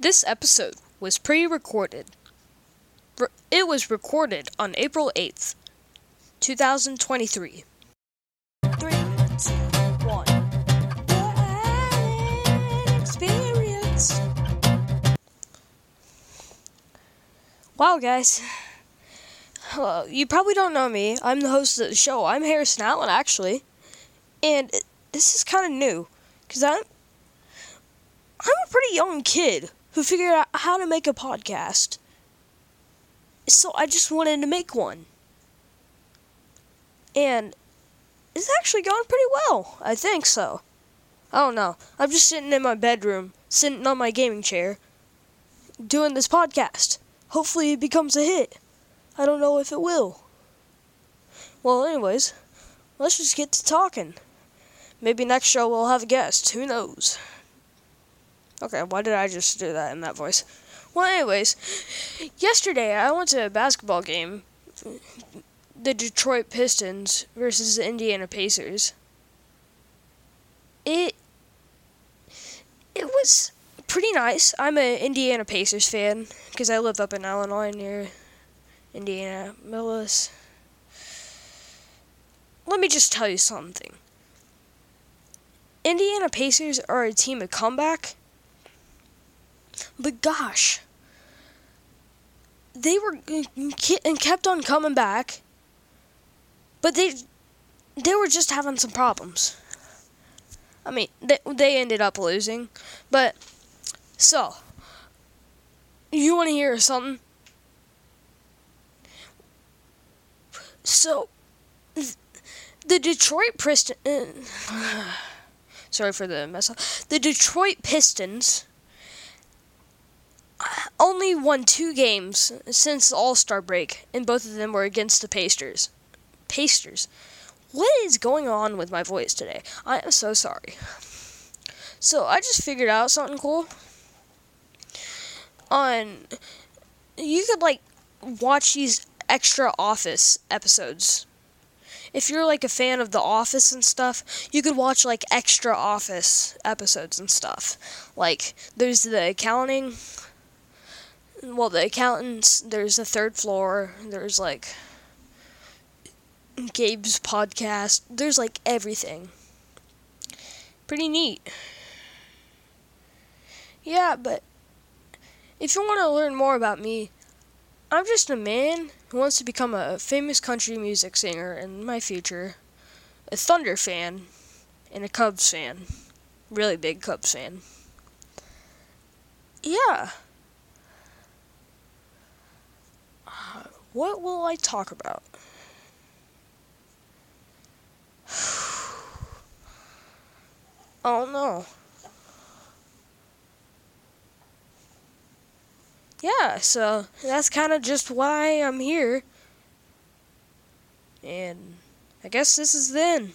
This episode was pre recorded. It was recorded on April 8th, 2023. Three, two, one. Experience. Wow, guys. Hello. You probably don't know me. I'm the host of the show. I'm Harrison Allen, actually. And it, this is kind of new. Because I'm, I'm a pretty young kid who figured out how to make a podcast. So I just wanted to make one. And it's actually going pretty well. I think so. I don't know. I'm just sitting in my bedroom, sitting on my gaming chair, doing this podcast. Hopefully it becomes a hit. I don't know if it will. Well, anyways, let's just get to talking. Maybe next show we'll have a guest. Who knows? Okay, why did I just do that in that voice? Well, anyways, yesterday I went to a basketball game. The Detroit Pistons versus the Indiana Pacers. It it was pretty nice. I'm an Indiana Pacers fan because I live up in Illinois near Indianapolis. Let me just tell you something. Indiana Pacers are a team of comeback. But gosh, they were and kept on coming back. But they they were just having some problems. I mean, they they ended up losing, but so you want to hear something? So the Detroit Pistons. Uh, sorry for the mess up. The Detroit Pistons only won two games since All Star break, and both of them were against the Pacers. Pacers. What is going on with my voice today? I am so sorry. So I just figured out something cool. On you could like watch these extra Office episodes. If you're like a fan of The Office and stuff, you could watch like extra Office episodes and stuff. Like there's the accounting well, the accountants, there's the third floor, there's like Gabe's podcast, there's like everything. Pretty neat. Yeah, but if you want to learn more about me, I'm just a man who wants to become a famous country music singer in my future, a Thunder fan, and a Cubs fan. Really big Cubs fan. Yeah. What will I talk about? oh no. Yeah, so that's kind of just why I'm here. And I guess this is then.